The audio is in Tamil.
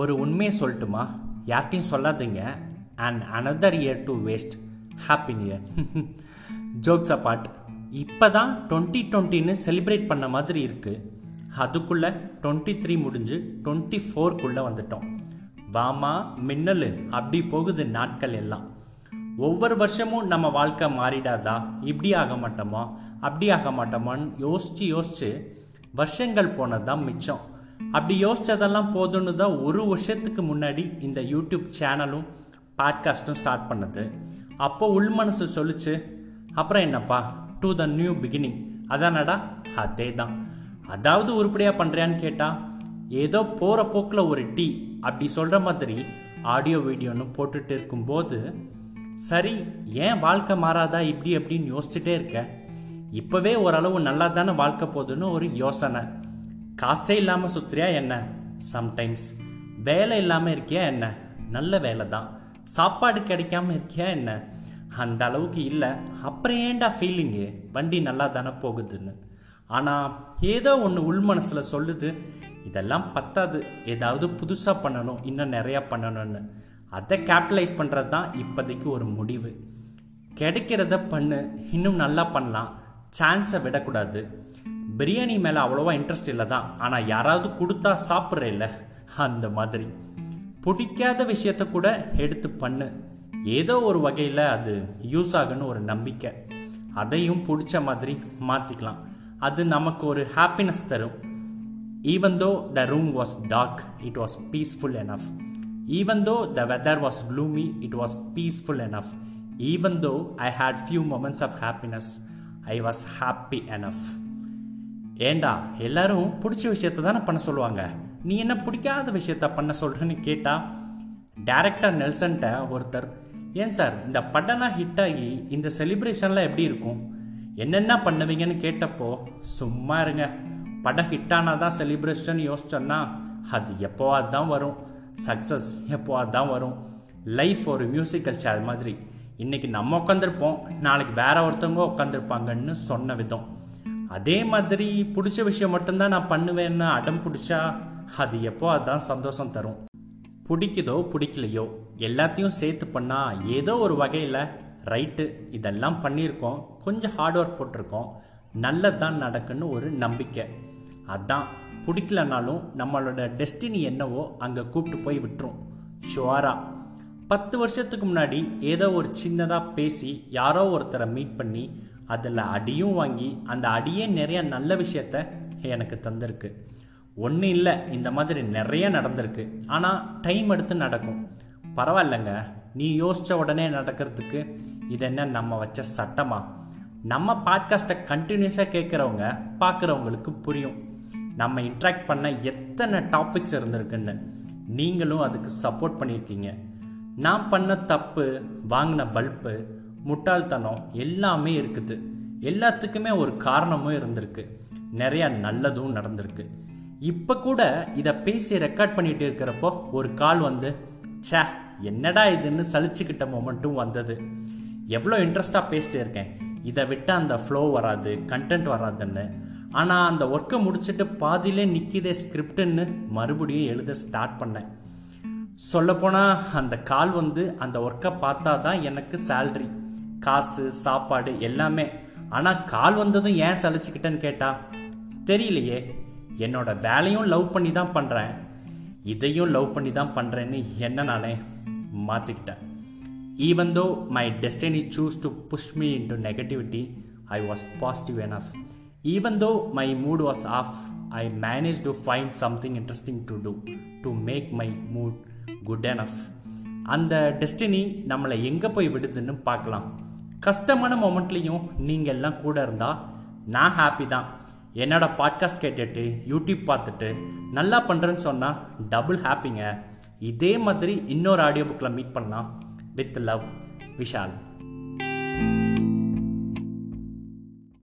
ஒரு உண்மையை சொல்லட்டுமா? யார்கிட்டையும் சொல்லாதீங்க. And another year to waste happy near year jokes apart இப்போ தான் டுவெண்ட்டி டுவெண்ட்டின்னு செலிப்ரேட் பண்ண மாதிரி இருக்குது அதுக்குள்ளே டுவெண்ட்டி த்ரீ முடிஞ்சு டுவெண்ட்டி ஃபோர்க்குள்ளே வந்துட்டோம். வாமா மின்னல் அப்படி போகுது நாட்கள் எல்லாம். ஒவ்வொரு வருஷமும் நம்ம வாழ்க்கை மாறிடாதா? இப்படி ஆக மாட்டோமா? அப்படி ஆக மாட்டோமான்னு யோசித்து யோசித்து வருஷங்கள் போனது தான் மிச்சம். அப்படி யோசிச்சதெல்லாம் போதும்னு தான் ஒரு வருஷத்துக்கு முன்னாடி இந்த யூடியூப் சேனலும் பாட்காஸ்ட்டும் ஸ்டார்ட் பண்ணது. அப்போ உள் மனசு சொல்லுச்சு அப்புறம் என்னப்பா? டு த நியூ பிகினிங் அதானடா? அதே தான் அதாவது உருப்படியாக பண்ணுறியான்னு கேட்டால் ஏதோ போகிற போக்கில் ஒரு டீ அப்படி சொல்கிற மாதிரி ஆடியோ வீடியோன்னு போட்டுட்டு இருக்கும்போது சரி ஏன் வாழ்க்கை மாறாதா? இப்படி அப்படின்னு யோசிச்சுட்டே இருக்க. இப்போவே ஓரளவு நல்லா தானே வாழ்க்கை போகுதுன்னு ஒரு யோசனை. காசே இல்லாமல் சுத்துறியா என்ன? சம்டைம்ஸ் வேலை இல்லாமல் இருக்கியா என்ன? நல்ல வேலை தான். சாப்பாடு கிடைக்காம இருக்கியா என்ன? அந்த அளவுக்கு இல்லை. அப்புறம் ஏன்டா ஃபீலிங்கு வண்டி நல்லா தானே போகுதுன்னு. ஆனால் ஏதோ ஒன்று உள் மனசில் சொல்லுது. இதெல்லாம் பத்தாது. ஏதாவது புதுசாக பண்ணணும். இன்னும் நிறையா பண்ணணும்னு. அதை கேபிட்டலைஸ் பண்ணுறது தான் இப்போதைக்கு ஒரு முடிவு. கிடைக்கிறத பண்ணு. இன்னும் நல்லா பண்ணலாம். சான்ஸை விடக்கூடாது. பிரியாணி மேலே அவ்வளோவா இன்ட்ரெஸ்ட் இல்லை தான் ஆனால் யாராவது கொடுத்தா சாப்பிட்ற இல்லை அந்த மாதிரி. பிடிக்காத விஷயத்த கூட எடுத்து பண்ணு. ஏதோ ஒரு வகையில் அது யூஸ் ஆகுன்னு ஒரு நம்பிக்கை. அதையும் பிடிச்ச மாதிரி மாற்றிக்கலாம் அது நமக்கு ஒரு ஹாப்பினஸ் தரும். Even though the room was dark it was peaceful enough even though the weather was gloomy it was peaceful enough even though I had few moments of happiness I was happy enough ஏண்டா எல்லாரும் பிடிச்ச விஷயத்த தானே பண்ண சொல்லுவாங்க? நீ என்ன பிடிக்காத விஷயத்த பண்ண சொல்கிறேன்னு கேட்டால் டேரக்டர் நெல்சன்ட்ட ஒருத்தர் ஏன் சார் இந்த படம்லாம் ஹிட் ஆகி இந்த செலிப்ரேஷன்லாம் எப்படி இருக்கும்? என்னென்ன பண்ணுவீங்கன்னு கேட்டப்போ சும்மா இருங்க. படம் ஹிட் ஆனால் தான் செலிப்ரேஷன் யோசிச்சோன்னா அது எப்போவாது தான் வரும். சக்ஸஸ் எப்போவாது தான் வரும். லைஃப் ஒரு மியூசிக்கல் சேர் மாதிரி. இன்றைக்கி நம்ம உட்காந்துருப்போம் நாளைக்கு வேற ஒருத்தவங்க உட்காந்துருப்பாங்கன்னு சொன்ன விதம். அதே மாதிரி பிடிச்ச விஷயம் மட்டும்தான் நான் பண்ணுவேன்னு அடம் பிடிச்சா அது எப்போ அதுதான் சந்தோஷம் தரும். பிடிக்குதோ பிடிக்கலையோ எல்லாத்தையும் சேர்த்து பண்ணால் ஏதோ ஒரு வகையில் ரைட்டு. இதெல்லாம் பண்ணியிருக்கோம். கொஞ்சம் ஹார்ட் ஒர்க் போட்டிருக்கோம். நல்லதான் நடக்குன்னு ஒரு நம்பிக்கை. அதான் பிடிக்கலனாலும் நம்மளோட டெஸ்டினி என்னவோ அங்கே கூப்பிட்டு போய் விட்டுரும். ஷுவாரா பத்து வருஷத்துக்கு முன்னாடி ஏதோ ஒரு சின்னதாக பேசி யாரோ ஒருத்தரை மீட் பண்ணி அதில் அடியும் வாங்கி அந்த அடியே நிறைய நல்ல விஷயத்த எனக்கு தந்திருக்கு. ஒன்றும் இல்லை இந்த மாதிரி நிறைய நடந்திருக்கு. ஆனால் டைம் எடுத்து நடக்கும். பரவாயில்லைங்க நீ யோசித்த உடனே நடக்கிறதுக்கு இது என்ன நம்ம வச்ச சட்டமா? நம்ம பாட்காஸ்ட்டை கண்டினியூஸாக கேட்குறவங்க பார்க்குறவங்களுக்கு புரியும். நம்ம இன்ட்ராக்ட் பண்ண எத்தனை டாபிக்ஸ் இருந்திருக்குன்னு. நீங்களும் அதுக்கு சப்போர்ட் பண்ணியிருக்கீங்க. நான் பண்ண தப்பு வாங்கின பல்பு முட்டாள்தனம் எல்லாமே இருக்குது. எல்லாத்துக்குமே ஒரு காரணமும் இருந்திருக்கு. நிறைய நல்லதும் நடந்திருக்கு. இப்போ கூட இதை பேசி ரெக்கார்ட் பண்ணிட்டு இருக்கிறப்போ ஒரு கால் வந்து ச்சே என்னடா இதுன்னு சலிச்சுக்கிட்ட மொமெண்ட்டும் வந்தது. எவ்வளோ இன்ட்ரெஸ்டாக பேசிட்டு இருக்கேன். இதை விட்டு அந்த ஃப்ளோ வராது கண்டென்ட் வராதுன்னு. ஆனால் அந்த ஒர்க்கை முடிச்சுட்டு பாதியிலே நிற்கிதே ஸ்கிரிப்டுன்னு மறுபடியும் எழுத ஸ்டார்ட் பண்ணேன். சொல்லப்போனால் அந்த கால் வந்து அந்த ஒர்க்கை பார்த்தா தான் எனக்கு சேல்ரி காசு சாப்பாடு எல்லாமே. ஆனால் கால் வந்ததும் ஏன் சலிச்சுக்கிட்டேன்னு கேட்டா தெரியலையே. என்னோட வேலையும் லவ் பண்ணி தான் பண்ணுறேன் இதையும் லவ் பண்ணி தான் பண்ணுறேன்னு என்ன நானே மாற்றிக்கிட்டேன் even though my destiny choose to push me in to negativity I was positive enough even though my mood was off I manage to find something interesting to do to make my mood good enough அந்த டெஸ்டினி நம்மளை எங்கே போய் விடுதுன்னு பார்க்கலாம். கஷ்டமான மொமெண்ட்லேயும் நீங்கள் எல்லாம் கூட இருந்தால் நான் ஹாப்பி தான். என்னோட பாட்காஸ்ட் கேட்டுட்டு யூடியூப் பார்த்துட்டு நல்லா பண்ணுறேன்னு சொன்னால் டபுள் ஹாப்பிங்க இதே மாதிரி இன்னொரு ஆடியோ புக்கில் மீட் பண்ணலாம் வித் லவ் விஷால்.